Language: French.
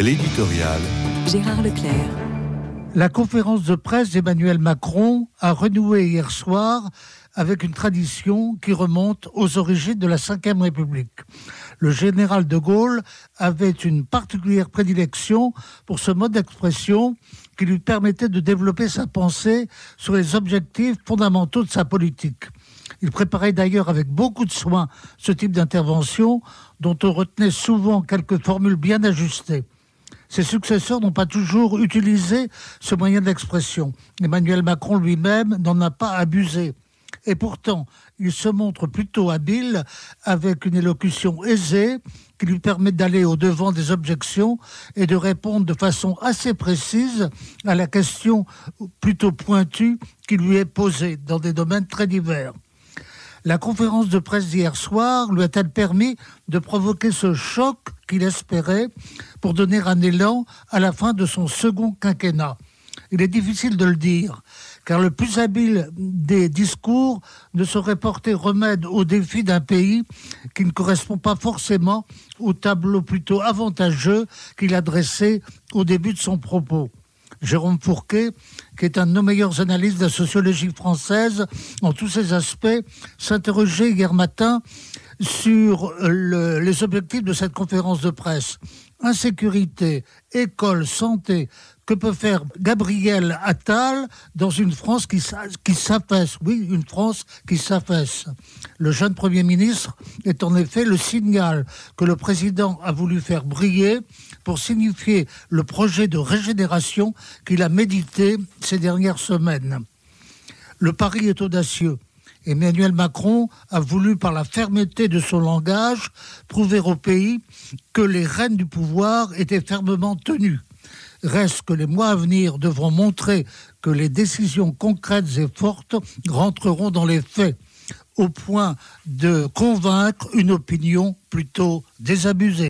L'éditorial. Gérard Leclerc. La conférence de presse d'Emmanuel Macron a renoué hier soir avec une tradition qui remonte aux origines de la Ve République. Le général de Gaulle avait une particulière prédilection pour ce mode d'expression qui lui permettait de développer sa pensée sur les objectifs fondamentaux de sa politique. Il préparait d'ailleurs avec beaucoup de soin ce type d'intervention dont on retenait souvent quelques formules bien ajustées. Ses successeurs n'ont pas toujours utilisé ce moyen d'expression. Emmanuel Macron lui-même n'en a pas abusé. Et pourtant, il se montre plutôt habile avec une élocution aisée qui lui permet d'aller au-devant des objections et de répondre de façon assez précise à la question plutôt pointue qui lui est posée dans des domaines très divers. La conférence de presse d'hier soir lui a-t-elle permis de provoquer ce choc qu'il espérait pour donner un élan à la fin de son second quinquennat Il est difficile de le dire, car le plus habile des discours ne saurait porter remède au défi d'un pays qui ne correspond pas forcément au tableau plutôt avantageux qu'il a dressé au début de son propos. Jérôme Fourquet, qui est un de nos meilleurs analystes de la sociologie française en tous ses aspects, s'interrogeait hier matin sur les objectifs de cette conférence de presse. Insécurité, école, santé, que peut faire Gabriel Attal dans une France qui, qui s'affaisse? Oui, une France qui s'affaisse. Le jeune Premier ministre est en effet le signal que le président a voulu faire briller pour signifier le projet de régénération qu'il a médité ces dernières semaines. Le pari est audacieux. Emmanuel Macron a voulu, par la fermeté de son langage, prouver au pays que les rênes du pouvoir étaient fermement tenues. Reste que les mois à venir devront montrer que les décisions concrètes et fortes rentreront dans les faits, au point de convaincre une opinion plutôt désabusée.